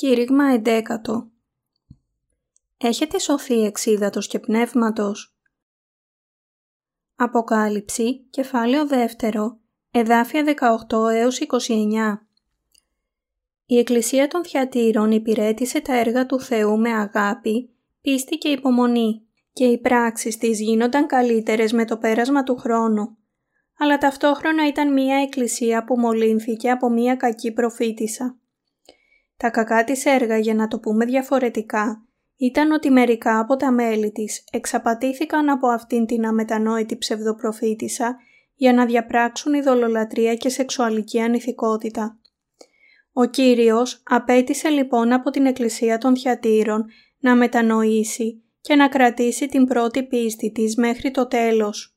Κήρυγμα εντέκατο Έχετε σωθεί εξίδατος και πνεύματος. Αποκάλυψη, κεφάλαιο δεύτερο, εδάφια 18 έως 29. Η Εκκλησία των Θιατήρων υπηρέτησε τα έργα του Θεού με αγάπη, πίστη και υπομονή και οι πράξεις της γίνονταν καλύτερες με το πέρασμα του χρόνου. Αλλά ταυτόχρονα ήταν μία εκκλησία που μολύνθηκε από μία κακή προφήτησα. Τα κακά της έργα, για να το πούμε διαφορετικά, ήταν ότι μερικά από τα μέλη της εξαπατήθηκαν από αυτήν την αμετανόητη ψευδοπροφήτησα για να διαπράξουν ειδωλολατρία και σεξουαλική ανηθικότητα. Ο Κύριος απέτησε λοιπόν από την Εκκλησία των Θιατήρων να μετανοήσει και να κρατήσει την πρώτη πίστη της μέχρι το τέλος.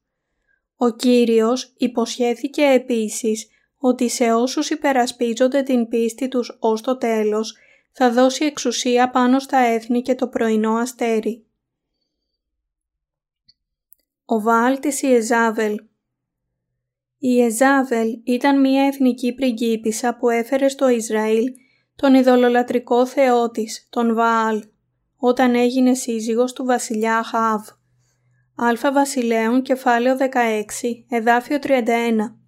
Ο Κύριος υποσχέθηκε επίσης ότι σε όσους υπερασπίζονται την πίστη τους ως το τέλος θα δώσει εξουσία πάνω στα έθνη και το πρωινό αστέρι. Ο Βάλ της Ιεζάβελ Η Ιεζάβελ ήταν μια εθνική πριγκίπισσα που έφερε στο Ισραήλ τον ειδωλολατρικό θεό της, τον Βαάλ, όταν έγινε σύζυγος του βασιλιά Χαβ. Αλφα Βασιλέων, κεφάλαιο 16, εδάφιο 31.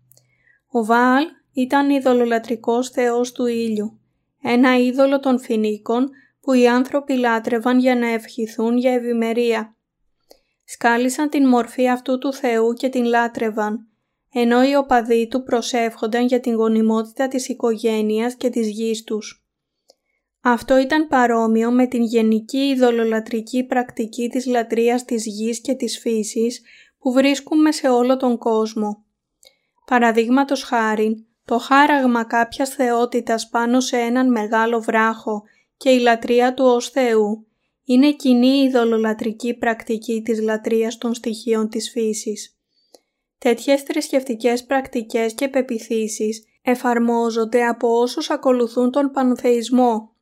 Ο Βαάλ ήταν ειδωλολατρικός θεός του ήλιου, ένα είδωλο των φινίκων που οι άνθρωποι λάτρευαν για να ευχηθούν για ευημερία. Σκάλισαν την μορφή αυτού του Θεού και την λάτρευαν, ενώ οι οπαδοί του προσεύχονταν για την γονιμότητα της οικογένειας και της γης τους. Αυτό ήταν παρόμοιο με την γενική ειδωλολατρική πρακτική της λατρείας της γης και της φύσης που βρίσκουμε σε όλο τον κόσμο. Παραδείγματος χάριν, το χάραγμα κάποιας θεότητας πάνω σε έναν μεγάλο βράχο και η λατρεία του ως Θεού είναι κοινή ειδωλολατρική πρακτική της λατρείας των στοιχείων της φύσης. Τέτοιες θρησκευτικές πρακτικές και πεπιθήσεις εφαρμόζονται από όσους ακολουθούν τον πανθεϊσμό.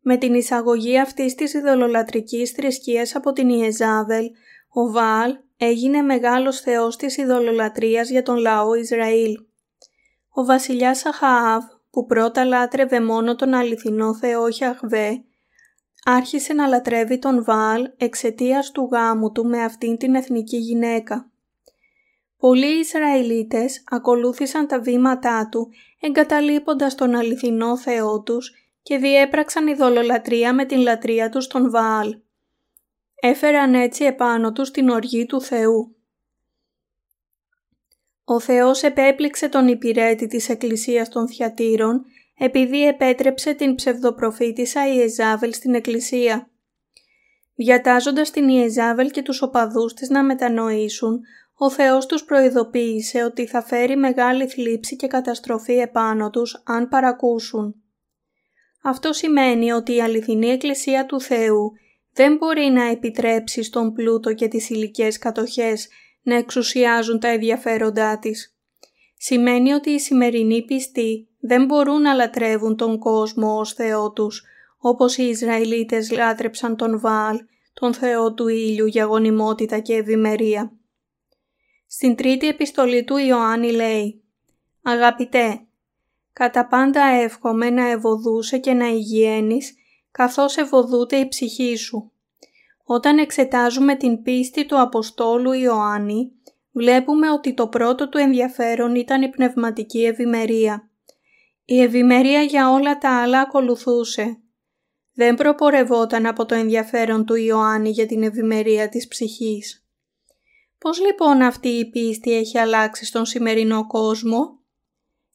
Με την εισαγωγή αυτής της ειδωλολατρικής θρησκείας από την Ιεζάβελ, ο Βάλ έγινε μεγάλος θεός της ειδωλολατρίας για τον λαό Ισραήλ. Ο βασιλιάς Αχαάβ, που πρώτα λάτρευε μόνο τον αληθινό θεό Χιαχβέ, άρχισε να λατρεύει τον Βάλ εξαιτίας του γάμου του με αυτήν την εθνική γυναίκα. Πολλοί Ισραηλίτες ακολούθησαν τα βήματά του εγκαταλείποντας τον αληθινό Θεό τους και διέπραξαν ειδωλολατρία με την λατρεία τους στον Βαάλ. Έφεραν έτσι επάνω τους την οργή του Θεού. Ο Θεός επέπληξε τον υπηρέτη της Εκκλησίας των Θιατήρων επειδή επέτρεψε την ψευδοπροφήτησα Ιεζάβελ στην Εκκλησία. Διατάζοντας την Ιεζάβελ και τους οπαδούς της να μετανοήσουν, ο Θεός τους προειδοποίησε ότι θα φέρει μεγάλη θλίψη και καταστροφή επάνω τους αν παρακούσουν. Αυτό σημαίνει ότι η αληθινή Εκκλησία του Θεού δεν μπορεί να επιτρέψει στον πλούτο και τις υλικές κατοχές να εξουσιάζουν τα ενδιαφέροντά της. Σημαίνει ότι οι σημερινοί πιστοί δεν μπορούν να λατρεύουν τον κόσμο ως Θεό τους, όπως οι Ισραηλίτες λάτρεψαν τον Βάλ, τον Θεό του ήλιου για γονιμότητα και ευημερία. Στην τρίτη επιστολή του Ιωάννη λέει «Αγαπητέ, κατά πάντα εύχομαι να ευωδούσε και να υγιένεις καθώς ευωδούται η ψυχή σου. Όταν εξετάζουμε την πίστη του Αποστόλου Ιωάννη, βλέπουμε ότι το πρώτο του ενδιαφέρον ήταν η πνευματική ευημερία. Η ευημερία για όλα τα άλλα ακολουθούσε. Δεν προπορευόταν από το ενδιαφέρον του Ιωάννη για την ευημερία της ψυχής. Πώς λοιπόν αυτή η πίστη έχει αλλάξει στον σημερινό κόσμο;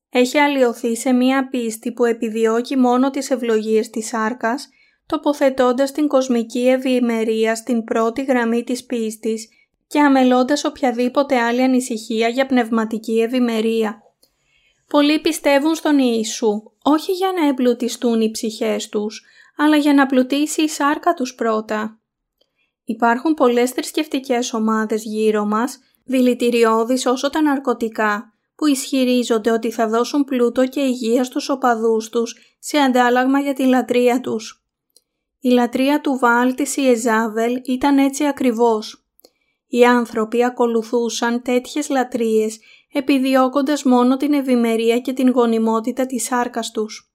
Έχει αλλοιωθεί σε μία πίστη που επιδιώκει μόνο τις ευλογίες της σάρκας, τοποθετώντας την κοσμική ευημερία στην πρώτη γραμμή της πίστης και αμελώντας οποιαδήποτε άλλη ανησυχία για πνευματική ευημερία. Πολλοί πιστεύουν στον Ιησού, όχι για να εμπλουτιστούν οι ψυχές τους, αλλά για να πλουτίσει η σάρκα τους πρώτα. Υπάρχουν πολλές θρησκευτικές ομάδες γύρω μας, δηλητηριώδεις όσο τα ναρκωτικά, που ισχυρίζονται ότι θα δώσουν πλούτο και υγεία στους οπαδούς τους σε αντάλλαγμα για τη λατρεία τους. Η λατρεία του Βάλ της Ιεζάβελ ήταν έτσι ακριβώς. Οι άνθρωποι ακολουθούσαν τέτοιες λατρείες επιδιώκοντας μόνο την ευημερία και την γονιμότητα της σάρκας τους.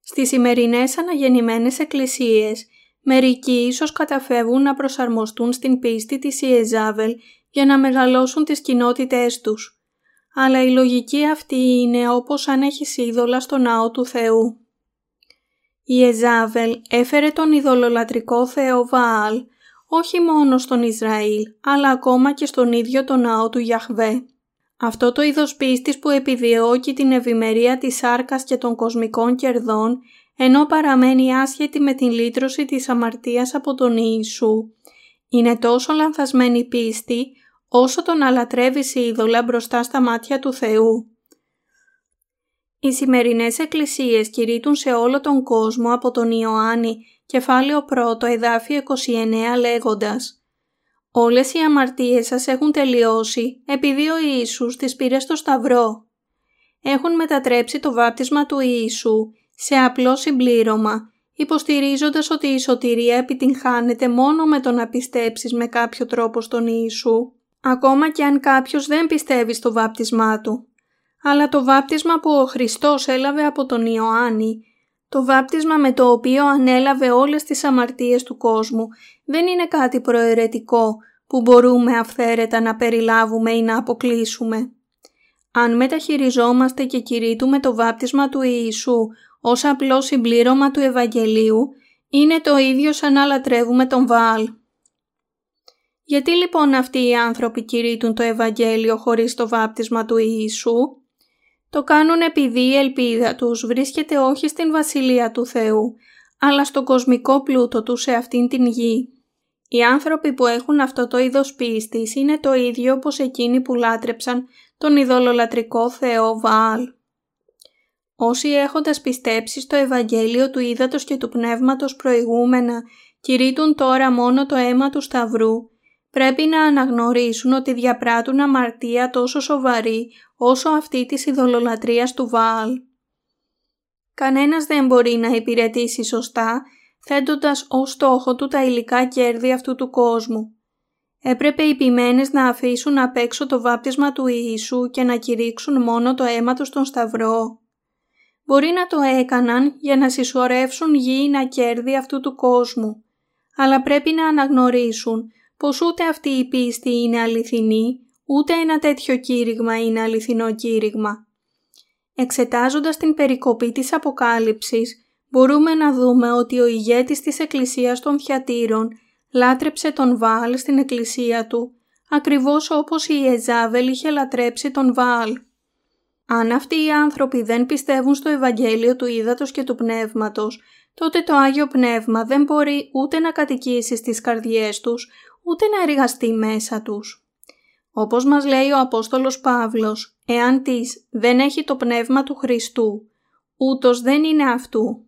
Στις σημερινές αναγεννημένες εκκλησίες, μερικοί ίσως καταφεύγουν να προσαρμοστούν στην πίστη της Ιεζάβελ για να μεγαλώσουν τις κοινότητές τους. Αλλά η λογική αυτή είναι όπως αν έχεις είδωλα στο ναό του Θεού. Η Εζάβελ έφερε τον ειδωλολατρικό Θεό Βαάλ όχι μόνο στον Ισραήλ, αλλά ακόμα και στον ίδιο τον ναό του Γιαχβέ. Αυτό το είδος πίστης που επιδιώκει την ευημερία της σάρκας και των κοσμικών κερδών, ενώ παραμένει άσχετη με την λύτρωση της αμαρτίας από τον Ιησού, είναι τόσο λανθασμένη πίστη όσο τον αλατρεύεις η είδωλα μπροστά στα μάτια του Θεού. Οι σημερινές εκκλησίες κηρύττουν σε όλο τον κόσμο από τον Ιωάννη, κεφάλαιο 1, εδάφιο 29 λέγοντας «Όλες οι αμαρτίες σας έχουν τελειώσει επειδή ο Ιησούς τις πήρε στο Σταυρό. Έχουν μετατρέψει το βάπτισμα του Ιησού σε απλό συμπλήρωμα, υποστηρίζοντας ότι η σωτηρία επιτυγχάνεται μόνο με το να πιστέψεις με κάποιο τρόπο στον Ιησού, ακόμα και αν κάποιος δεν πιστεύει στο βάπτισμά του αλλά το βάπτισμα που ο Χριστός έλαβε από τον Ιωάννη, το βάπτισμα με το οποίο ανέλαβε όλες τις αμαρτίες του κόσμου, δεν είναι κάτι προαιρετικό που μπορούμε αυθαίρετα να περιλάβουμε ή να αποκλείσουμε. Αν μεταχειριζόμαστε και κηρύττουμε το βάπτισμα του Ιησού ως απλό συμπλήρωμα του Ευαγγελίου, είναι το ίδιο σαν να λατρεύουμε τον Βάλ. Γιατί λοιπόν αυτοί οι άνθρωποι κηρύττουν το Ευαγγέλιο χωρίς το βάπτισμα του Ιησού; Το κάνουν επειδή η ελπίδα τους βρίσκεται όχι στην Βασιλεία του Θεού, αλλά στο κοσμικό πλούτο του σε αυτήν την γη. Οι άνθρωποι που έχουν αυτό το είδος πίστης είναι το ίδιο όπως εκείνοι που λάτρεψαν τον ειδωλολατρικό Θεό Βαάλ. Όσοι έχοντας πιστέψει στο Ευαγγέλιο του Ήδατος και του Πνεύματος προηγούμενα κηρύττουν τώρα μόνο το αίμα του Σταυρού, πρέπει να αναγνωρίσουν ότι διαπράττουν αμαρτία τόσο σοβαρή όσο αυτή της ειδωλολατρίας του Βαάλ. Κανένας δεν μπορεί να υπηρετήσει σωστά, θέτοντας ως στόχο του τα υλικά κέρδη αυτού του κόσμου. Έπρεπε οι ποιμένες να αφήσουν απ' έξω το βάπτισμα του Ιησού και να κηρύξουν μόνο το αίμα τους στον Σταυρό. Μπορεί να το έκαναν για να συσσωρεύσουν γήινα κέρδη αυτού του κόσμου, αλλά πρέπει να αναγνωρίσουν πως ούτε αυτή η πίστη είναι αληθινή, ούτε ένα τέτοιο κήρυγμα είναι αληθινό κήρυγμα. Εξετάζοντας την περικοπή της Αποκάλυψης, μπορούμε να δούμε ότι ο ηγέτης της Εκκλησίας των Θιατήρων λάτρεψε τον Βάλ στην Εκκλησία του, ακριβώς όπως η Εζάβελ είχε λατρέψει τον Βάλ. Αν αυτοί οι άνθρωποι δεν πιστεύουν στο Ευαγγέλιο του Ήδατος και του Πνεύματος, τότε το Άγιο Πνεύμα δεν μπορεί ούτε να κατοικήσει στις καρδιές τους, ούτε να εργαστεί μέσα τους. Όπως μας λέει ο Απόστολος Παύλος, εάν της δεν έχει το πνεύμα του Χριστού, ούτως δεν είναι αυτού.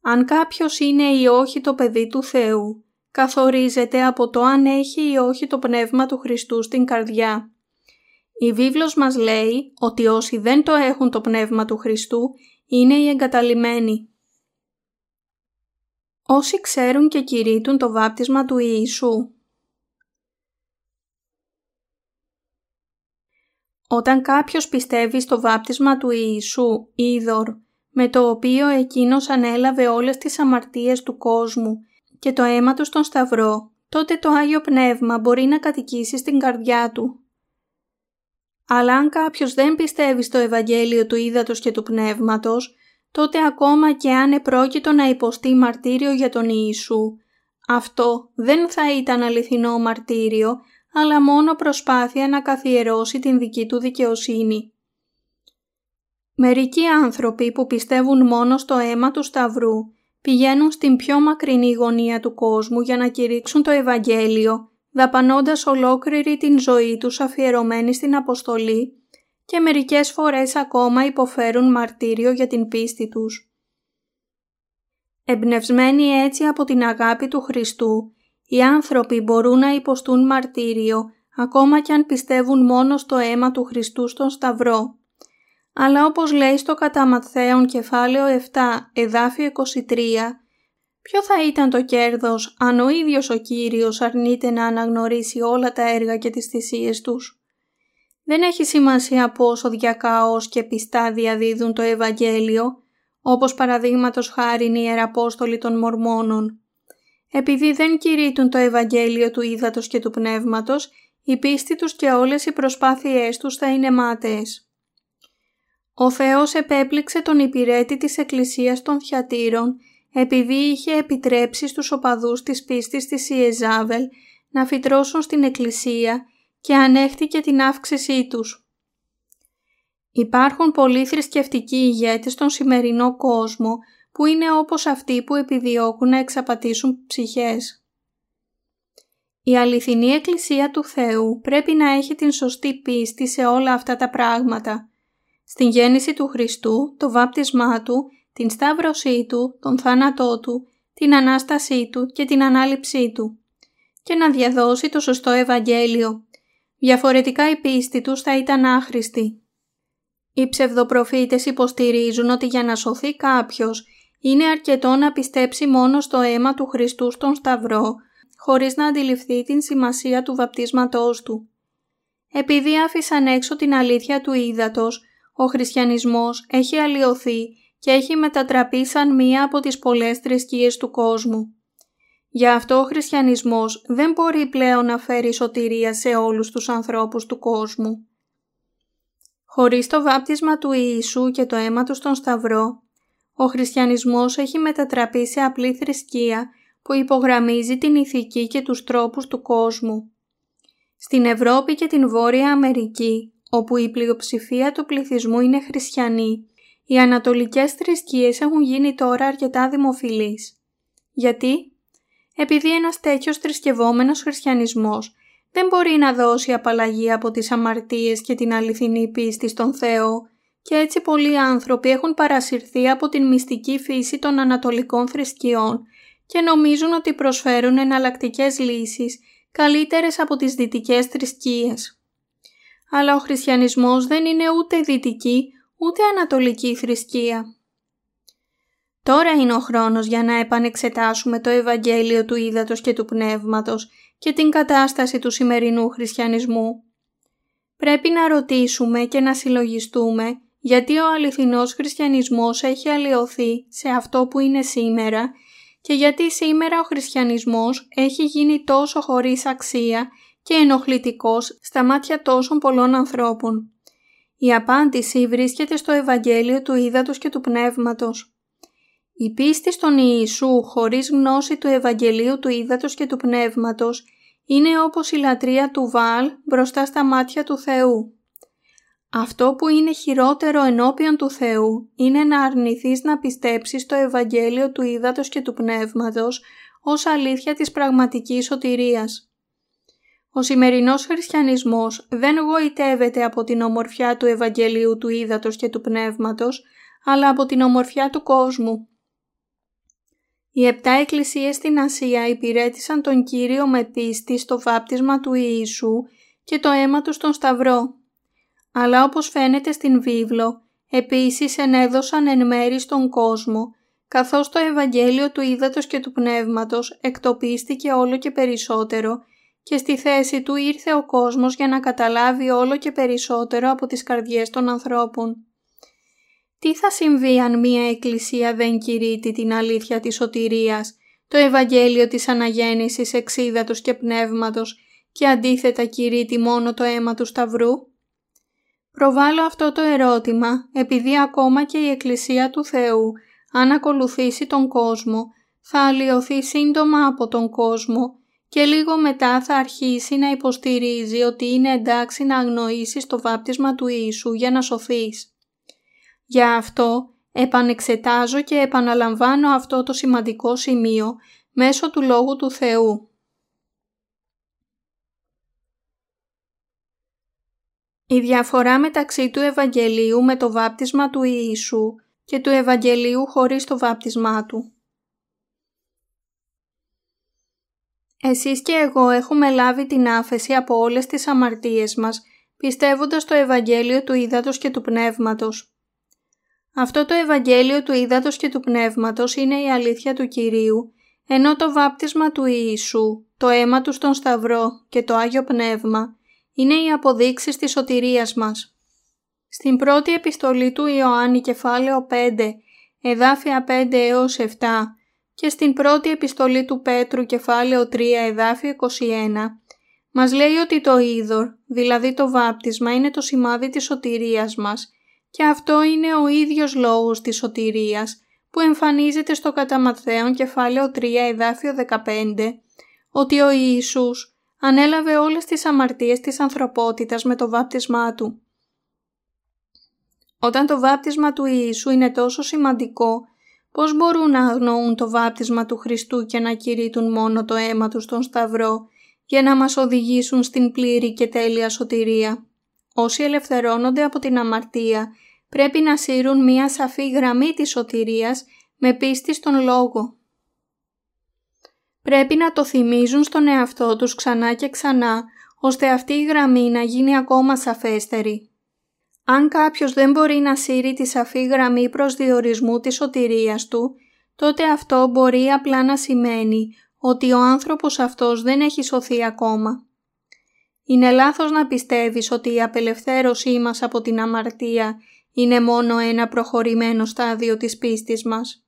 Αν κάποιος είναι ή όχι το παιδί του Θεού, καθορίζεται από το αν έχει ή όχι το πνεύμα του Χριστού στην καρδιά. Η βίβλος μας λέει ότι όσοι δεν το έχουν το πνεύμα του Χριστού είναι οι εγκαταλειμμένοι. Όσοι ξέρουν και κηρύττουν το βάπτισμα του Ιησού Όταν κάποιος πιστεύει στο βάπτισμα του Ιησού, Ίδωρ, με το οποίο εκείνος ανέλαβε όλες τις αμαρτίες του κόσμου και το αίμα του στον Σταυρό, τότε το Άγιο Πνεύμα μπορεί να κατοικήσει στην καρδιά του. Αλλά αν κάποιος δεν πιστεύει στο Ευαγγέλιο του Ήδατος και του Πνεύματος, τότε ακόμα και αν επρόκειτο να υποστεί μαρτύριο για τον Ιησού, αυτό δεν θα ήταν αληθινό μαρτύριο, αλλά μόνο προσπάθεια να καθιερώσει την δική του δικαιοσύνη. Μερικοί άνθρωποι που πιστεύουν μόνο στο αίμα του Σταυρού πηγαίνουν στην πιο μακρινή γωνία του κόσμου για να κηρύξουν το Ευαγγέλιο, δαπανώντας ολόκληρη την ζωή τους αφιερωμένη στην αποστολή και μερικές φορές ακόμα υποφέρουν μαρτύριο για την πίστη τους. Εμπνευσμένοι έτσι από την αγάπη του Χριστού, οι άνθρωποι μπορούν να υποστούν μαρτύριο ακόμα και αν πιστεύουν μόνο στο αίμα του Χριστού στον Σταυρό. Αλλά όπως λέει στο κατά Ματθαίον κεφάλαιο 7 εδάφιο 23, ποιο θα ήταν το κέρδος αν ο ίδιος ο Κύριος αρνείται να αναγνωρίσει όλα τα έργα και τις θυσίες τους; Δεν έχει σημασία πόσο διακαώς και πιστά διαδίδουν το Ευαγγέλιο, όπως παραδείγματος χάρη οι Ιεραπόστολοι των Μορμόνων. Επειδή δεν κηρύττουν το Ευαγγέλιο του Ήδατος και του Πνεύματος, η πίστη τους και όλες οι προσπάθειές τους θα είναι μάταιες. Ο Θεός επέπληξε τον υπηρέτη της Εκκλησίας των Θιατήρων επειδή είχε επιτρέψει στους οπαδούς της πίστης της Ιεζάβελ να φυτρώσουν στην Εκκλησία και ανέχτηκε την αύξησή τους. Υπάρχουν πολλοί θρησκευτικοί ηγέτες στον σημερινό κόσμο που είναι όπως αυτοί που επιδιώκουν να εξαπατήσουν ψυχές. Η αληθινή Εκκλησία του Θεού πρέπει να έχει την σωστή πίστη σε όλα αυτά τα πράγματα. Στην γέννηση του Χριστού, το βάπτισμά Του, την σταύρωσή Του, τον θάνατό Του, την Ανάστασή Του και την Ανάληψή Του και να διαδώσει το σωστό Ευαγγέλιο. Διαφορετικά η πίστη τους θα ήταν άχρηστη. Οι ψευδοπροφήτες υποστηρίζουν ότι για να σωθεί κάποιος είναι αρκετό να πιστέψει μόνο στο αίμα του Χριστού στον Σταυρό, χωρίς να αντιληφθεί την σημασία του βαπτίσματός του. Επειδή άφησαν έξω την αλήθεια του ύδατος, ο χριστιανισμός έχει αλλοιωθεί και έχει μετατραπεί σαν μία από τις πολλές θρησκείες του κόσμου. Γι' αυτό ο χριστιανισμός δεν μπορεί πλέον να φέρει σωτηρία σε όλους τους ανθρώπους του κόσμου. Χωρίς το βάπτισμα του Ιησού και το αίμα του στον Σταυρό, ο χριστιανισμός έχει μετατραπεί σε απλή θρησκεία που υπογραμμίζει την ηθική και τους τρόπους του κόσμου. Στην Ευρώπη και την Βόρεια Αμερική, όπου η πλειοψηφία του πληθυσμού είναι χριστιανοί, οι ανατολικές θρησκείες έχουν γίνει τώρα αρκετά δημοφιλείς. Γιατί; Επειδή ένας τέτοιος θρησκευόμενος χριστιανισμός δεν μπορεί να δώσει απαλλαγή από τις αμαρτίες και την αληθινή πίστη στον Θεό και έτσι πολλοί άνθρωποι έχουν παρασυρθεί από την μυστική φύση των ανατολικών θρησκειών και νομίζουν ότι προσφέρουν εναλλακτικές λύσεις καλύτερες από τις δυτικές θρησκείες. Αλλά ο χριστιανισμός δεν είναι ούτε δυτική ούτε ανατολική θρησκεία. Τώρα είναι ο χρόνος για να επανεξετάσουμε το Ευαγγέλιο του Ήδατος και του Πνεύματος και την κατάσταση του σημερινού χριστιανισμού. Πρέπει να ρωτήσουμε και να συλλογιστούμε γιατί ο αληθινός χριστιανισμός έχει αλλοιωθεί σε αυτό που είναι σήμερα και γιατί σήμερα ο χριστιανισμός έχει γίνει τόσο χωρίς αξία και ενοχλητικός στα μάτια τόσων πολλών ανθρώπων. Η απάντηση βρίσκεται στο Ευαγγέλιο του Ήδατος και του Πνεύματος. Η πίστη στον Ιησού χωρίς γνώση του Ευαγγελίου του Ήδατος και του Πνεύματος είναι όπως η λατρεία του Βάλ μπροστά στα μάτια του Θεού. Αυτό που είναι χειρότερο ενώπιον του Θεού είναι να αρνηθείς να πιστέψεις το Ευαγγέλιο του Ήδατος και του Πνεύματος ως αλήθεια της πραγματικής σωτηρίας. Ο σημερινός χριστιανισμός δεν γοητεύεται από την ομορφιά του Ευαγγελίου του Ήδατος και του Πνεύματος, αλλά από την ομορφιά του κόσμου. Οι επτά εκκλησίες στην Ασία υπηρέτησαν τον Κύριο με πίστη στο βάπτισμα του Ιησού και το αίμα του στον Σταυρό. Αλλά όπως φαίνεται στην βίβλο, επίσης ενέδωσαν εν μέρη στον κόσμο, καθώς το Ευαγγέλιο του Ήδατος και του Πνεύματος εκτοπίστηκε όλο και περισσότερο και στη θέση του ήρθε ο κόσμος για να καταλάβει όλο και περισσότερο από τις καρδιές των ανθρώπων. Τι θα συμβεί αν μία εκκλησία δεν κηρύττει την αλήθεια της σωτηρίας, το Ευαγγέλιο της Αναγέννησης εξίδατος και πνεύματος και αντίθετα κηρύττει μόνο το αίμα του Σταυρού; Προβάλλω αυτό το ερώτημα επειδή ακόμα και η Εκκλησία του Θεού αν ακολουθήσει τον κόσμο θα αλλοιωθεί σύντομα από τον κόσμο και λίγο μετά θα αρχίσει να υποστηρίζει ότι είναι εντάξει να αγνοήσεις το βάπτισμα του Ιησού για να σωθείς. Για αυτό επανεξετάζω και επαναλαμβάνω αυτό το σημαντικό σημείο μέσω του Λόγου του Θεού. Η διαφορά μεταξύ του Ευαγγελίου με το βάπτισμα του Ιησού και του Ευαγγελίου χωρίς το βάπτισμά του. Εσείς και εγώ έχουμε λάβει την άφεση από όλες τις αμαρτίες μας, πιστεύοντας το Ευαγγέλιο του Ήδατος και του Πνεύματος. Αυτό το Ευαγγέλιο του Ήδατος και του Πνεύματος είναι η αλήθεια του Κυρίου, ενώ το βάπτισμα του Ιησού, το αίμα του στον Σταυρό και το Άγιο Πνεύμα είναι οι αποδείξεις της σωτηρίας μας. Στην πρώτη επιστολή του Ιωάννη κεφάλαιο 5 εδάφια 5 έως 7 και στην πρώτη επιστολή του Πέτρου κεφάλαιο 3 εδάφιο 21 μας λέει ότι το είδωρ, δηλαδή το βάπτισμα, είναι το σημάδι της σωτηρίας μας και αυτό είναι ο ίδιος λόγος της σωτηρίας που εμφανίζεται στο κατά κεφάλαιο 3 εδάφιο 15 ότι ο Ιησούς ανέλαβε όλες τις αμαρτίες της ανθρωπότητας με το βάπτισμά Του. Όταν το βάπτισμα του Ιησού είναι τόσο σημαντικό, πώς μπορούν να αγνοούν το βάπτισμα του Χριστού και να κηρύττουν μόνο το αίμα τους στον Σταυρό για να μας οδηγήσουν στην πλήρη και τέλεια σωτηρία; Όσοι ελευθερώνονται από την αμαρτία πρέπει να σύρουν μία σαφή γραμμή της σωτηρίας με πίστη στον Λόγο. Πρέπει να το θυμίζουν στον εαυτό τους ξανά και ξανά, ώστε αυτή η γραμμή να γίνει ακόμα σαφέστερη. Αν κάποιος δεν μπορεί να σύρει τη σαφή γραμμή προσδιορισμού της σωτηρίας του, τότε αυτό μπορεί απλά να σημαίνει ότι ο άνθρωπος αυτός δεν έχει σωθεί ακόμα. Είναι λάθος να πιστεύεις ότι η απελευθέρωσή μας από την αμαρτία είναι μόνο ένα προχωρημένο στάδιο της πίστης μας.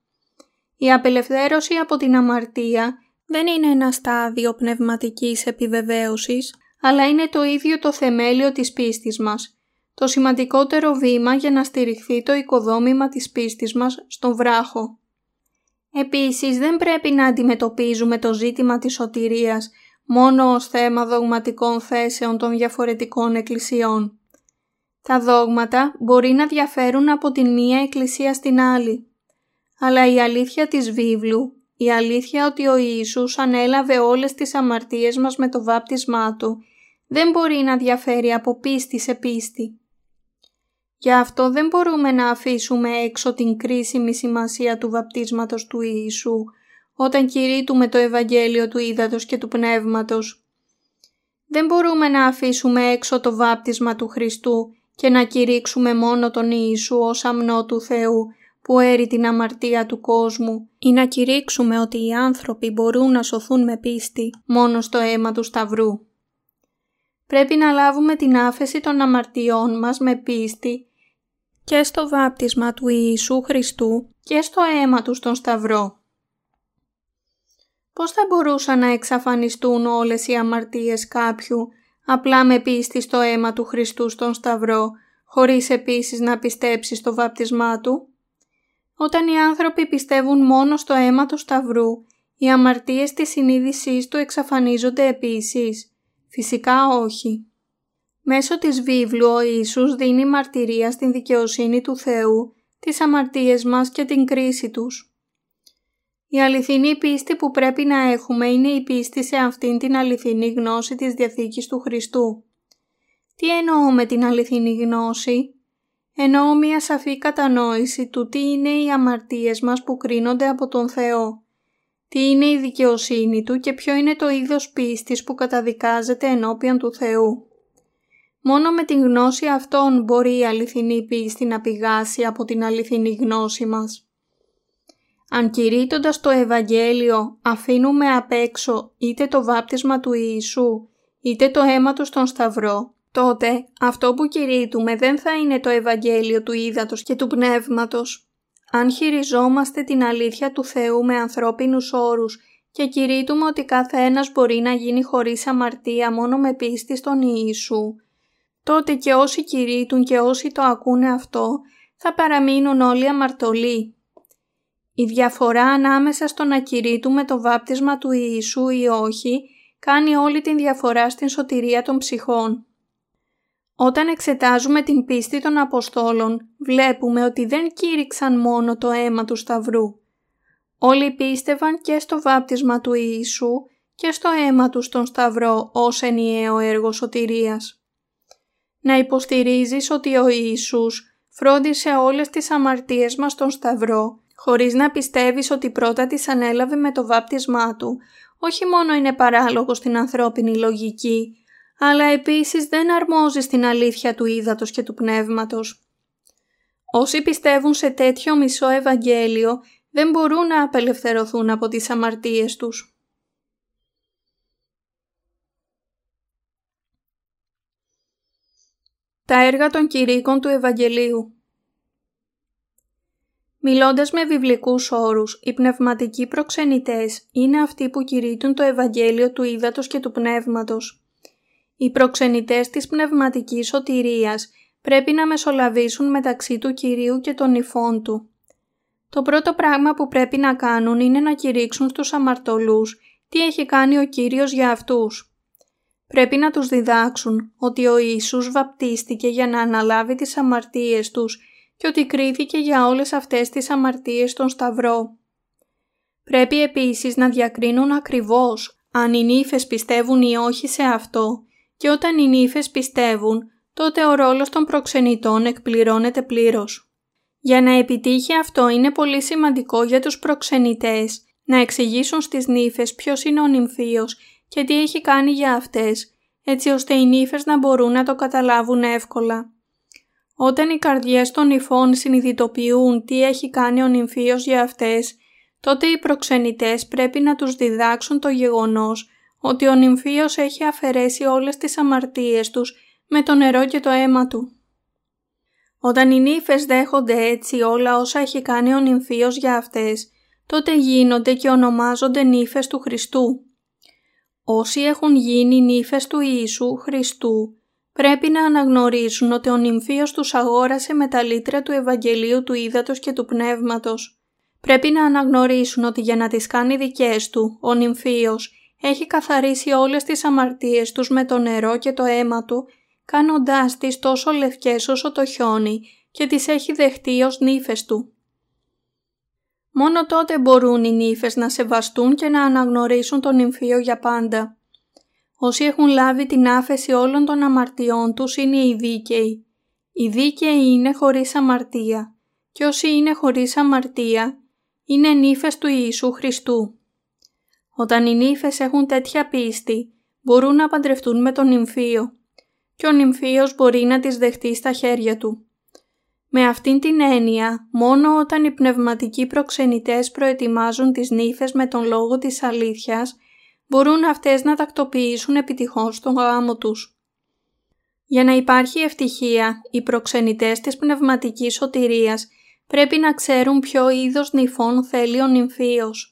Η απελευθέρωση από την αμαρτία δεν είναι ένα στάδιο πνευματικής επιβεβαίωσης, αλλά είναι το ίδιο το θεμέλιο της πίστης μας, το σημαντικότερο βήμα για να στηριχθεί το οικοδόμημα της πίστης μας στον βράχο. Επίσης δεν πρέπει να αντιμετωπίζουμε το ζήτημα της σωτηρίας μόνο ως θέμα δογματικών θέσεων των διαφορετικών εκκλησιών. Τα δόγματα μπορεί να διαφέρουν από την μία εκκλησία στην άλλη, αλλά η αλήθεια της βίβλου, η αλήθεια ότι ο Ιησούς ανέλαβε όλες τις αμαρτίες μας με το βάπτισμά Του, δεν μπορεί να διαφέρει από πίστη σε πίστη. Γι' αυτό δεν μπορούμε να αφήσουμε έξω την κρίσιμη σημασία του βαπτίσματος του Ιησού όταν κηρύττουμε το Ευαγγέλιο του Ήδατος και του Πνεύματος. Δεν μπορούμε να αφήσουμε έξω το βάπτισμα του Χριστού και να κηρύξουμε μόνο τον Ιησού ως αμνό του Θεού που έρει την αμαρτία του κόσμου ή να κηρύξουμε ότι οι άνθρωποι μπορούν να σωθούν με πίστη μόνο στο αίμα του Σταυρού. Πρέπει να λάβουμε την άφεση των αμαρτιών μας με πίστη και στο βάπτισμα του Ιησού Χριστού και στο αίμα του στον Σταυρό. Πώς θα μπορούσαν να εξαφανιστούν όλες οι αμαρτίες κάποιου απλά με πίστη στο αίμα του Χριστού στον Σταυρό, χωρίς επίσης να πιστέψει στο βάπτισμά Του; Όταν οι άνθρωποι πιστεύουν μόνο στο αίμα του Σταυρού, οι αμαρτίες της συνείδησής του εξαφανίζονται επίσης. Φυσικά όχι. Μέσω της βίβλου ο Ιησούς δίνει μαρτυρία στην δικαιοσύνη του Θεού, τις αμαρτίες μας και την κρίση τους. Η αληθινή πίστη που πρέπει να έχουμε είναι η πίστη σε αυτήν την αληθινή γνώση της Διαθήκης του Χριστού. Τι εννοώ με την αληθινή γνώση; Εννοώ μια σαφή κατανόηση του τι είναι οι αμαρτίες μας που κρίνονται από τον Θεό, τι είναι η δικαιοσύνη Του και ποιο είναι το είδος πίστης που καταδικάζεται ενώπιον του Θεού. Μόνο με την γνώση αυτών μπορεί η αληθινή πίστη να πηγάσει από την αληθινή γνώση μας. Αν κηρύττοντας το Ευαγγέλιο αφήνουμε απ' έξω είτε το βάπτισμα του Ιησού είτε το αίμα του στον Σταυρό, τότε αυτό που κηρύττουμε δεν θα είναι το Ευαγγέλιο του Ήδατος και του Πνεύματος. Αν χειριζόμαστε την αλήθεια του Θεού με ανθρώπινους όρους και κηρύττουμε ότι κάθε ένας μπορεί να γίνει χωρίς αμαρτία μόνο με πίστη στον Ιησού, τότε και όσοι κηρύττουν και όσοι το ακούνε αυτό θα παραμείνουν όλοι αμαρτωλοί. Η διαφορά ανάμεσα στο να κηρύττουμε το βάπτισμα του Ιησού ή όχι κάνει όλη την διαφορά στην σωτηρία των ψυχών. Όταν εξετάζουμε την πίστη των Αποστόλων, βλέπουμε ότι δεν κήρυξαν μόνο το αίμα του Σταυρού. Όλοι πίστευαν και στο βάπτισμα του Ιησού και στο αίμα του στον Σταυρό ως ενιαίο έργο σωτηρίας. Να υποστηρίζεις ότι ο Ιησούς φρόντισε όλες τις αμαρτίες μας στον Σταυρό, χωρίς να πιστεύεις ότι πρώτα τις ανέλαβε με το βάπτισμά του, όχι μόνο είναι παράλογο στην ανθρώπινη λογική, αλλά επίσης δεν αρμόζει στην αλήθεια του ύδατος και του πνεύματος. Όσοι πιστεύουν σε τέτοιο μισό Ευαγγέλιο δεν μπορούν να απελευθερωθούν από τις αμαρτίες τους. Τα έργα των κηρύκων του Ευαγγελίου Μιλώντας με βιβλικούς όρους, οι πνευματικοί προξενητές είναι αυτοί που κηρύττουν το Ευαγγέλιο του Ήδατος και του Πνεύματος. Οι προξενητές της πνευματικής σωτηρίας πρέπει να μεσολαβήσουν μεταξύ του Κυρίου και των νυφών του. Το πρώτο πράγμα που πρέπει να κάνουν είναι να κηρύξουν στους αμαρτωλούς τι έχει κάνει ο Κύριος για αυτούς. Πρέπει να τους διδάξουν ότι ο Ιησούς βαπτίστηκε για να αναλάβει τις αμαρτίες τους και ότι κρίθηκε για όλες αυτές τις αμαρτίες στον Σταυρό. Πρέπει επίσης να διακρίνουν ακριβώς αν οι νύφες πιστεύουν ή όχι σε αυτό και όταν οι νύφες πιστεύουν, τότε ο ρόλος των προξενητών εκπληρώνεται πλήρως. Για να επιτύχει αυτό είναι πολύ σημαντικό για τους προξενητές να εξηγήσουν στις νύφες ποιος είναι ο νυμφίος και τι έχει κάνει για αυτές, έτσι ώστε οι νύφες να μπορούν να το καταλάβουν εύκολα. Όταν οι καρδιές των νυφών συνειδητοποιούν τι έχει κάνει ο νυμφίος για αυτές, τότε οι προξενητές πρέπει να τους διδάξουν το γεγονός ότι ο νυμφίος έχει αφαιρέσει όλες τις αμαρτίες τους με το νερό και το αίμα του. Όταν οι νύφες δέχονται έτσι όλα όσα έχει κάνει ο νυμφίος για αυτές, τότε γίνονται και ονομάζονται νύφες του Χριστού. Όσοι έχουν γίνει νύφες του Ιησού Χριστού, πρέπει να αναγνωρίσουν ότι ο νυμφίος τους αγόρασε με τα λίτρα του Ευαγγελίου του Ήδατος και του Πνεύματος. Πρέπει να αναγνωρίσουν ότι για να τις κάνει δικές του, ο νυμφίος έχει καθαρίσει όλες τις αμαρτίες τους με το νερό και το αίμα του, κάνοντάς τις τόσο λευκές όσο το χιόνι και τις έχει δεχτεί ως νύφες του. Μόνο τότε μπορούν οι νύφες να σεβαστούν και να αναγνωρίσουν τον νυμφίο για πάντα. Όσοι έχουν λάβει την άφεση όλων των αμαρτιών τους είναι οι δίκαιοι. Οι δίκαιοι είναι χωρίς αμαρτία και όσοι είναι χωρίς αμαρτία είναι νύφες του Ιησού Χριστού. Όταν οι νύφες έχουν τέτοια πίστη μπορούν να παντρευτούν με τον νυμφίο και ο νυμφίος μπορεί να τις δεχτεί στα χέρια του. Με αυτήν την έννοια, μόνο όταν οι πνευματικοί προξενητές προετοιμάζουν τις νύφες με τον λόγο της αλήθειας, μπορούν αυτές να τακτοποιήσουν επιτυχώς τον γάμο τους. Για να υπάρχει ευτυχία, οι προξενητές της πνευματικής σωτηρίας πρέπει να ξέρουν ποιο είδος νυφών θέλει ο νυμφίος.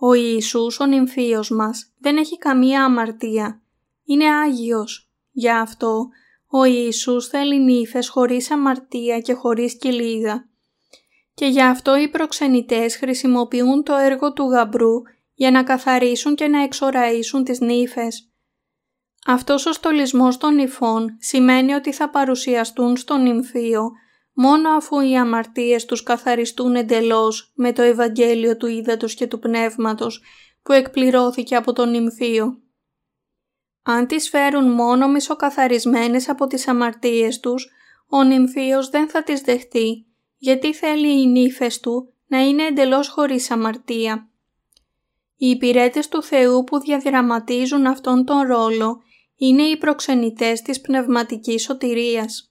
Ο Ιησούς, ο νυμφίος μας, δεν έχει καμία αμαρτία. Είναι Άγιος. Γι' αυτό, ο Ιησούς θέλει νύφες χωρίς αμαρτία και χωρίς κοιλίδα. Και γι' αυτό οι προξενητές χρησιμοποιούν το έργο του γαμπρού για να καθαρίσουν και να εξοραίσουν τις νύφες. Αυτός ο στολισμός των νυφών σημαίνει ότι θα παρουσιαστούν στον νυμφίο μόνο αφού οι αμαρτίες τους καθαριστούν εντελώς με το Ευαγγέλιο του Ήδατος και του Πνεύματος που εκπληρώθηκε από τον νυμφίο. Αν τις φέρουν μόνο μισοκαθαρισμένες από τις αμαρτίες τους, ο νυμφίος δεν θα τις δεχτεί, γιατί θέλει οι νύφες του να είναι εντελώς χωρίς αμαρτία. Οι υπηρέτες του Θεού που διαδραματίζουν αυτόν τον ρόλο είναι οι προξενητές της πνευματικής σωτηρίας.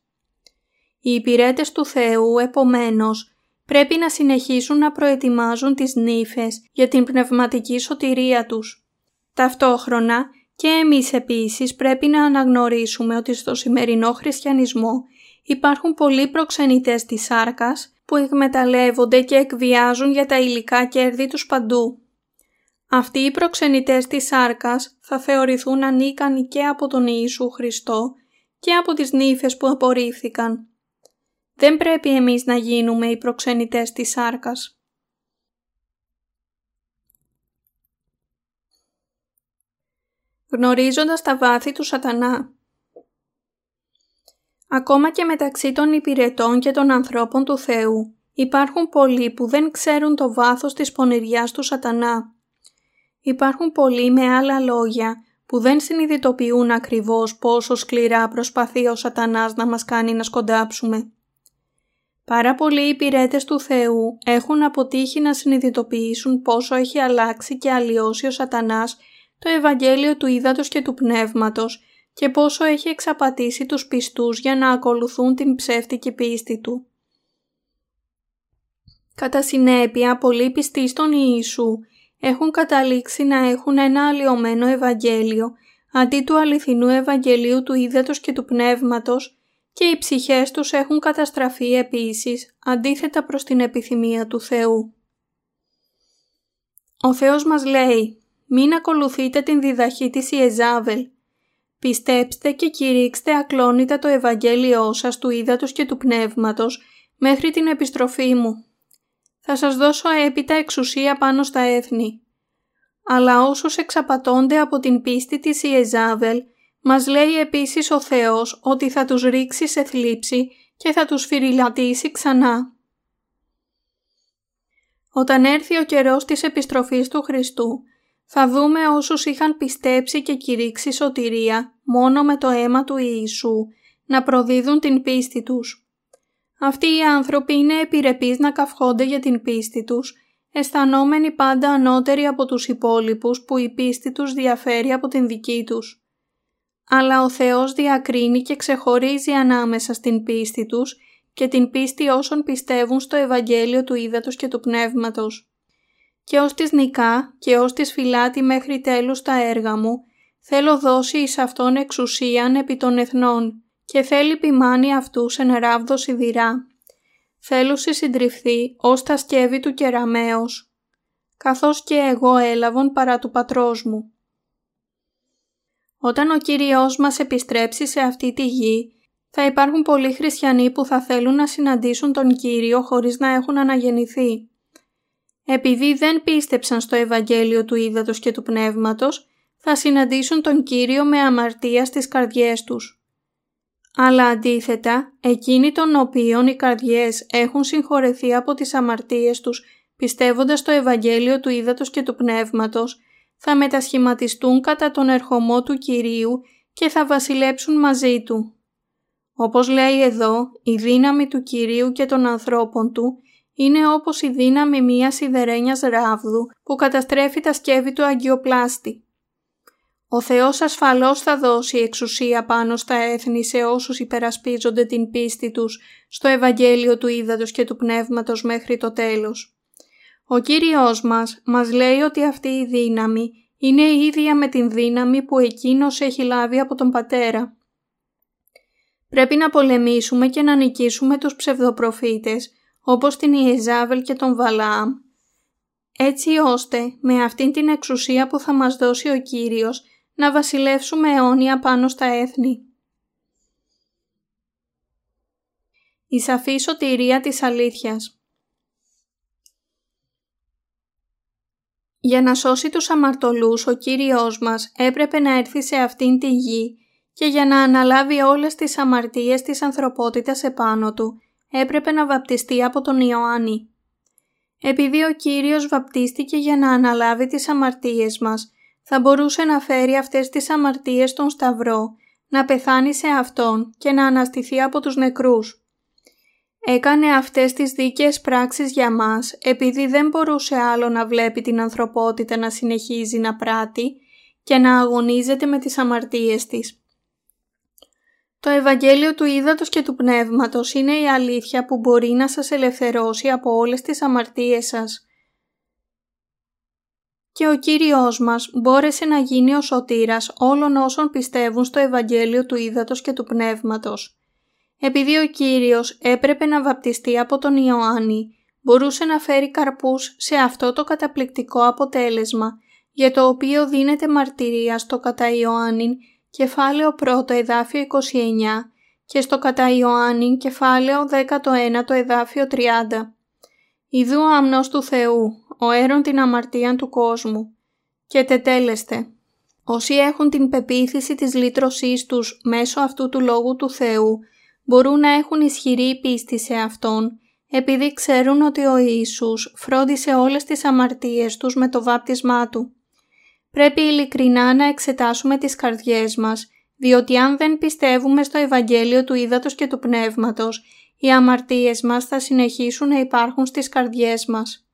Οι υπηρέτες του Θεού, επομένως, πρέπει να συνεχίσουν να προετοιμάζουν τις νύφες για την πνευματική σωτηρία τους. Ταυτόχρονα και εμείς επίσης πρέπει να αναγνωρίσουμε ότι στο σημερινό χριστιανισμό υπάρχουν πολλοί προξενητές της σάρκας που εκμεταλλεύονται και εκβιάζουν για τα υλικά κέρδη τους παντού. Αυτοί οι προξενητές της σάρκας θα θεωρηθούν ανίκανοι και από τον Ιησού Χριστό και από τις νύφες που απορρίφθηκαν. Δεν πρέπει εμείς να γίνουμε οι προξενητές της σάρκας. Γνωρίζοντας τα βάθη του σατανά Ακόμα και μεταξύ των υπηρετών και των ανθρώπων του Θεού υπάρχουν πολλοί που δεν ξέρουν το βάθος της πονηριάς του σατανά Υπάρχουν πολλοί με άλλα λόγια που δεν συνειδητοποιούν ακριβώς πόσο σκληρά προσπαθεί ο σατανάς να μας κάνει να σκοντάψουμε. Πάρα πολλοί υπηρέτες του Θεού έχουν αποτύχει να συνειδητοποιήσουν πόσο έχει αλλάξει και αλλοιώσει ο σατανάς το Ευαγγέλιο του Ήδατος και του Πνεύματος και πόσο έχει εξαπατήσει τους πιστούς για να ακολουθούν την ψεύτικη πίστη του. Κατά συνέπεια, πολλοί πιστοί στον Ιησού έχουν καταλήξει να έχουν ένα αλλοιωμένο Ευαγγέλιο αντί του αληθινού Ευαγγελίου του Ήδατος και του Πνεύματος και οι ψυχές τους έχουν καταστραφεί επίσης αντίθετα προς την επιθυμία του Θεού. Ο Θεός μας λέει «Μην ακολουθείτε την διδαχή της Ιεζάβελ. Πιστέψτε και κηρύξτε ακλόνητα το Ευαγγέλιό σας του Ήδατος και του Πνεύματος μέχρι την επιστροφή μου. Θα σας δώσω έπειτα εξουσία πάνω στα έθνη. Αλλά όσους εξαπατώνται από την πίστη της Ιεζάβελ μας λέει επίσης ο Θεός ότι θα τους ρίξει σε θλίψη και θα τους φυριλατήσει ξανά. Όταν έρθει ο καιρός της επιστροφής του Χριστού, θα δούμε όσους είχαν πιστέψει και κηρύξει σωτηρία μόνο με το αίμα του Ιησού να προδίδουν την πίστη τους. Αυτοί οι άνθρωποι είναι επιρρεπείς να καυχόνται για την πίστη τους, αισθανόμενοι πάντα ανώτεροι από τους υπόλοιπους που η πίστη τους διαφέρει από την δική τους αλλά ο Θεός διακρίνει και ξεχωρίζει ανάμεσα στην πίστη τους και την πίστη όσων πιστεύουν στο Ευαγγέλιο του Ήδατος και του Πνεύματος. Και ως της νικά και ως της φυλάτη μέχρι τέλους τα έργα μου, θέλω δώσει εις αυτόν εξουσίαν επί των εθνών και θέλει ποιμάνει αυτούς εν ράβδος σιδηρά. Θέλω συντριφθεί ως τα σκεύη του κεραμέως, καθώς και εγώ έλαβον παρά του πατρός μου. Όταν ο Κύριος μας επιστρέψει σε αυτή τη γη, θα υπάρχουν πολλοί χριστιανοί που θα θέλουν να συναντήσουν τον Κύριο χωρίς να έχουν αναγεννηθεί. Επειδή δεν πίστεψαν στο Ευαγγέλιο του Ήδατος και του Πνεύματος, θα συναντήσουν τον Κύριο με αμαρτία στις καρδιές τους. Αλλά αντίθετα, εκείνοι των οποίων οι καρδιές έχουν συγχωρεθεί από τις αμαρτίες τους πιστεύοντας στο Ευαγγέλιο του Ήδατος και του Πνεύματος, θα μετασχηματιστούν κατά τον ερχομό του Κυρίου και θα βασιλέψουν μαζί Του. Όπως λέει εδώ, η δύναμη του Κυρίου και των ανθρώπων Του είναι όπως η δύναμη μιας σιδερένιας ράβδου που καταστρέφει τα σκεύη του αγκιοπλάστη. Ο Θεός ασφαλώς θα δώσει εξουσία πάνω στα έθνη σε όσους υπερασπίζονται την πίστη τους στο Ευαγγέλιο του Ήδατος και του Πνεύματος μέχρι το τέλος. Ο Κύριος μας μας λέει ότι αυτή η δύναμη είναι η ίδια με την δύναμη που Εκείνος έχει λάβει από τον Πατέρα. Πρέπει να πολεμήσουμε και να νικήσουμε τους ψευδοπροφήτες, όπως την Ιεζάβελ και τον Βαλάαμ, έτσι ώστε με αυτήν την εξουσία που θα μας δώσει ο Κύριος να βασιλεύσουμε αιώνια πάνω στα έθνη. Η σαφή σωτηρία της αλήθειας Για να σώσει τους αμαρτωλούς ο Κύριος μας έπρεπε να έρθει σε αυτήν τη γη και για να αναλάβει όλες τις αμαρτίες της ανθρωπότητας επάνω του έπρεπε να βαπτιστεί από τον Ιωάννη. Επειδή ο Κύριος βαπτίστηκε για να αναλάβει τις αμαρτίες μας, θα μπορούσε να φέρει αυτές τις αμαρτίες στον Σταυρό, να πεθάνει σε Αυτόν και να αναστηθεί από τους νεκρούς. Έκανε αυτές τις δίκαιες πράξεις για μας επειδή δεν μπορούσε άλλο να βλέπει την ανθρωπότητα να συνεχίζει να πράττει και να αγωνίζεται με τις αμαρτίες της. Το Ευαγγέλιο του Ήδατος και του Πνεύματος είναι η αλήθεια που μπορεί να σας ελευθερώσει από όλες τις αμαρτίες σας. Και ο Κύριος μας μπόρεσε να γίνει ο σωτήρας όλων όσων πιστεύουν στο Ευαγγέλιο του Ήδατος και του Πνεύματος. Επειδή ο Κύριος έπρεπε να βαπτιστεί από τον Ιωάννη, μπορούσε να φέρει καρπούς σε αυτό το καταπληκτικό αποτέλεσμα, για το οποίο δίνεται μαρτυρία στο κατά Ιωάννην κεφάλαιο 1 εδάφιο 29 και στο κατά Ιωάννην κεφάλαιο 19 το εδάφιο 30. Ιδού ο αμνός του Θεού, ο έρων την αμαρτία του κόσμου. Και τετέλεστε. Όσοι έχουν την πεποίθηση της λύτρωσής τους μέσω αυτού του Λόγου του Θεού, μπορούν να έχουν ισχυρή πίστη σε Αυτόν, επειδή ξέρουν ότι ο Ιησούς φρόντισε όλες τις αμαρτίες τους με το βάπτισμά Του. Πρέπει ειλικρινά να εξετάσουμε τις καρδιές μας, διότι αν δεν πιστεύουμε στο Ευαγγέλιο του Ήδατος και του Πνεύματος, οι αμαρτίες μας θα συνεχίσουν να υπάρχουν στις καρδιές μας.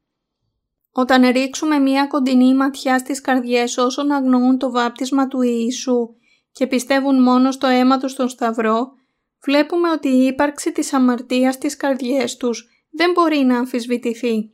Όταν ρίξουμε μία κοντινή ματιά στις καρδιές όσων αγνοούν το βάπτισμα του Ιησού και πιστεύουν μόνο στο αίμα του στον Σταυρό, βλέπουμε ότι η ύπαρξη της αμαρτίας στις καρδιές τους δεν μπορεί να αμφισβητηθεί.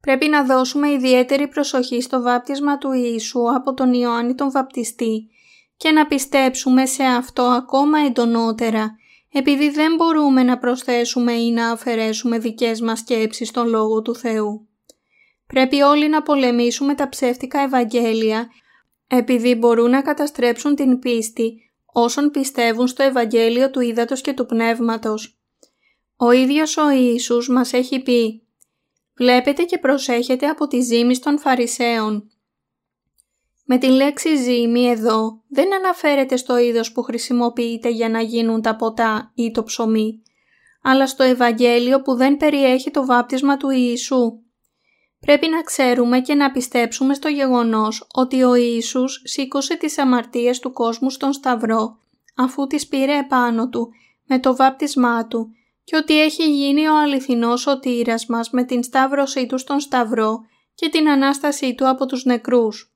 Πρέπει να δώσουμε ιδιαίτερη προσοχή στο βάπτισμα του Ιησού από τον Ιωάννη τον Βαπτιστή και να πιστέψουμε σε αυτό ακόμα εντονότερα, επειδή δεν μπορούμε να προσθέσουμε ή να αφαιρέσουμε δικές μας σκέψεις στον Λόγο του Θεού. Πρέπει όλοι να πολεμήσουμε τα ψεύτικα Ευαγγέλια, επειδή μπορούν να καταστρέψουν την πίστη όσων πιστεύουν στο Ευαγγέλιο του Ήδατος και του Πνεύματος. Ο ίδιος ο Ιησούς μας έχει πει «Βλέπετε και προσέχετε από τη ζήμη των Φαρισαίων». Με τη λέξη ζύμη εδώ δεν αναφέρεται στο είδος που χρησιμοποιείται για να γίνουν τα ποτά ή το ψωμί, αλλά στο Ευαγγέλιο που δεν περιέχει το βάπτισμα του Ιησού. Πρέπει να ξέρουμε και να πιστέψουμε στο γεγονός ότι ο Ιησούς σήκωσε τις αμαρτίες του κόσμου στον Σταυρό, αφού τις πήρε επάνω του με το βάπτισμά του και ότι έχει γίνει ο αληθινός σωτήρας μας με την σταύρωσή του στον Σταυρό και την Ανάστασή του από τους νεκρούς.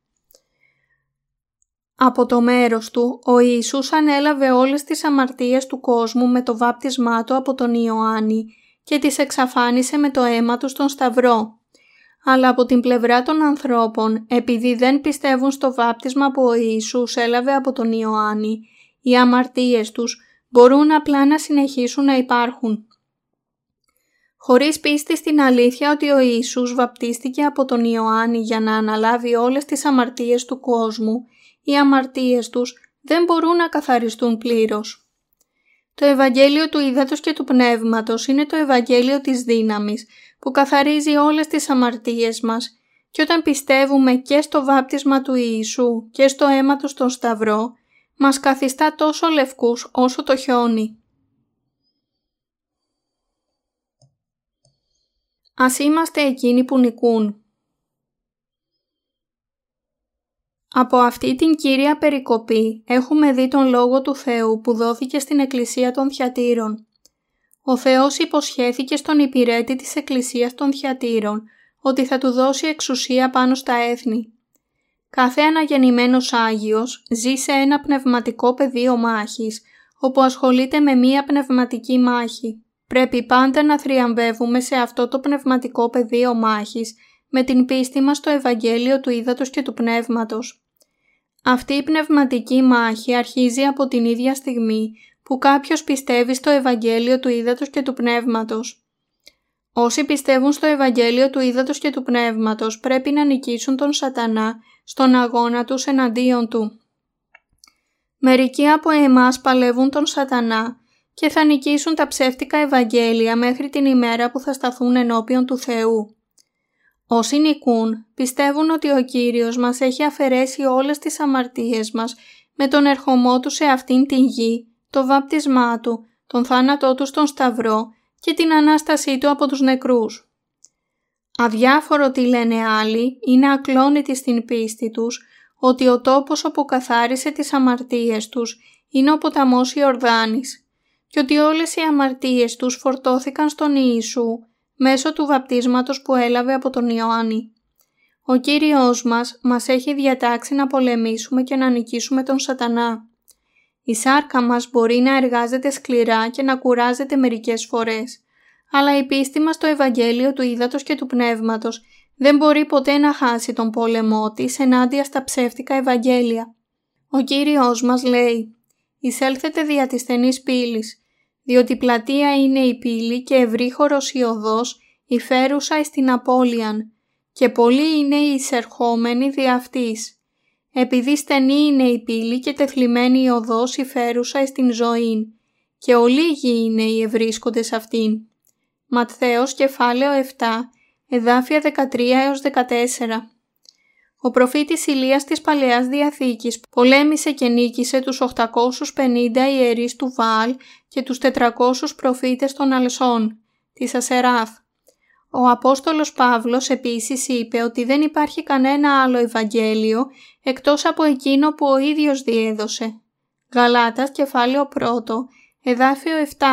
Από το μέρος του, ο Ιησούς ανέλαβε όλες τις αμαρτίες του κόσμου με το βάπτισμά του από τον Ιωάννη και τις εξαφάνισε με το αίμα του στον Σταυρό. Αλλά από την πλευρά των ανθρώπων, επειδή δεν πιστεύουν στο βάπτισμα που ο Ιησούς έλαβε από τον Ιωάννη, οι αμαρτίες τους μπορούν απλά να συνεχίσουν να υπάρχουν. Χωρίς πίστη στην αλήθεια ότι ο Ιησούς βαπτίστηκε από τον Ιωάννη για να αναλάβει όλες τις αμαρτίες του κόσμου, οι αμαρτίες τους δεν μπορούν να καθαριστούν πλήρως. Το Ευαγγέλιο του Ιδάτος και του Πνεύματος είναι το Ευαγγέλιο της δύναμης που καθαρίζει όλες τις αμαρτίες μας και όταν πιστεύουμε και στο βάπτισμα του Ιησού και στο αίμα του στον Σταυρό, μας καθιστά τόσο λευκούς όσο το χιόνι. Ας είμαστε εκείνοι που νικούν. Από αυτή την κύρια περικοπή έχουμε δει τον Λόγο του Θεού που δόθηκε στην Εκκλησία των Θιατήρων. Ο Θεός υποσχέθηκε στον υπηρέτη της Εκκλησίας των Θιατήρων ότι θα του δώσει εξουσία πάνω στα έθνη. Κάθε αναγεννημένος Άγιος ζει σε ένα πνευματικό πεδίο μάχης, όπου ασχολείται με μία πνευματική μάχη. Πρέπει πάντα να θριαμβεύουμε σε αυτό το πνευματικό πεδίο μάχης με την πίστη μας στο Ευαγγέλιο του Ήδατος και του Πνεύματος. Αυτή η πνευματική μάχη αρχίζει από την ίδια στιγμή που κάποιος πιστεύει στο Ευαγγέλιο του Ήδατος και του Πνεύματος. Όσοι πιστεύουν στο Ευαγγέλιο του Ήδατος και του Πνεύματος πρέπει να νικήσουν τον σατανά στον αγώνα τους εναντίον του. Μερικοί από εμάς παλεύουν τον σατανά και θα νικήσουν τα ψεύτικα Ευαγγέλια μέχρι την ημέρα που θα σταθούν ενώπιον του Θεού. Όσοι νικούν πιστεύουν ότι ο Κύριος μας έχει αφαιρέσει όλες τις αμαρτίες μας με τον ερχομό του σε αυτήν την γη, το βάπτισμά του, τον θάνατό του στον Σταυρό και την Ανάστασή του από τους νεκρούς. Αδιάφορο τι λένε άλλοι, είναι ακλόνητοι στην πίστη τους ότι ο τόπος όπου καθάρισε τις αμαρτίες τους είναι ο ποταμός Ιορδάνης και ότι όλες οι αμαρτίες τους φορτώθηκαν στον Ιησού μέσω του βαπτίσματος που έλαβε από τον Ιωάννη. Ο Κύριος μας μας έχει διατάξει να πολεμήσουμε και να νικήσουμε τον σατανά. Η σάρκα μας μπορεί να εργάζεται σκληρά και να κουράζεται μερικές φορές, αλλά η πίστη μας στο Ευαγγέλιο του Ήδατος και του Πνεύματος δεν μπορεί ποτέ να χάσει τον πόλεμό της ενάντια στα ψεύτικα Ευαγγέλια. Ο Κύριος μας λέει «Εισέλθετε δια της στενής πύλης, διότι πλατεία είναι η πύλη και ευρύχωρος η οδός, η φέρουσα στην απώλειαν, και πολλοί είναι οι εισερχόμενοι δι' αυτής. Επειδή στενή είναι η πύλη και τεθλιμένη η οδός η φέρουσα στην ζωήν, και ολίγοι είναι οι ευρίσκοντες αυτήν. Ματθαίος κεφάλαιο 7, εδάφια 13 έως 14 ο προφήτης Ηλίας της Παλαιάς Διαθήκης πολέμησε και νίκησε τους 850 ιερείς του Βάλ και τους 400 προφήτες των Αλσών, της Ασεράφ. Ο Απόστολος Παύλος επίσης είπε ότι δεν υπάρχει κανένα άλλο Ευαγγέλιο εκτός από εκείνο που ο ίδιος διέδωσε. Γαλάτας κεφάλαιο 1, εδάφιο 7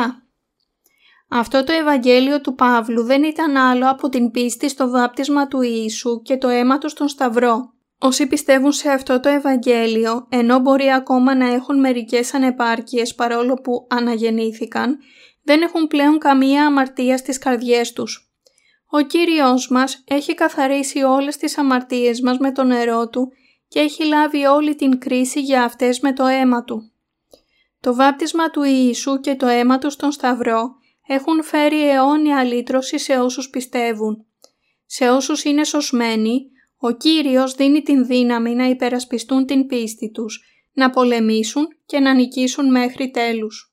αυτό το Ευαγγέλιο του Παύλου δεν ήταν άλλο από την πίστη στο βάπτισμα του Ιησού και το αίμα του στον Σταυρό. Όσοι πιστεύουν σε αυτό το Ευαγγέλιο, ενώ μπορεί ακόμα να έχουν μερικές ανεπάρκειες παρόλο που αναγεννήθηκαν, δεν έχουν πλέον καμία αμαρτία στις καρδιές τους. Ο Κύριος μας έχει καθαρίσει όλες τις αμαρτίες μας με το νερό Του και έχει λάβει όλη την κρίση για αυτές με το αίμα Του. Το βάπτισμα του Ιησού και το αίμα Του στον Σταυρό έχουν φέρει αιώνια λύτρωση σε όσους πιστεύουν. Σε όσους είναι σωσμένοι, ο Κύριος δίνει την δύναμη να υπερασπιστούν την πίστη τους, να πολεμήσουν και να νικήσουν μέχρι τέλους.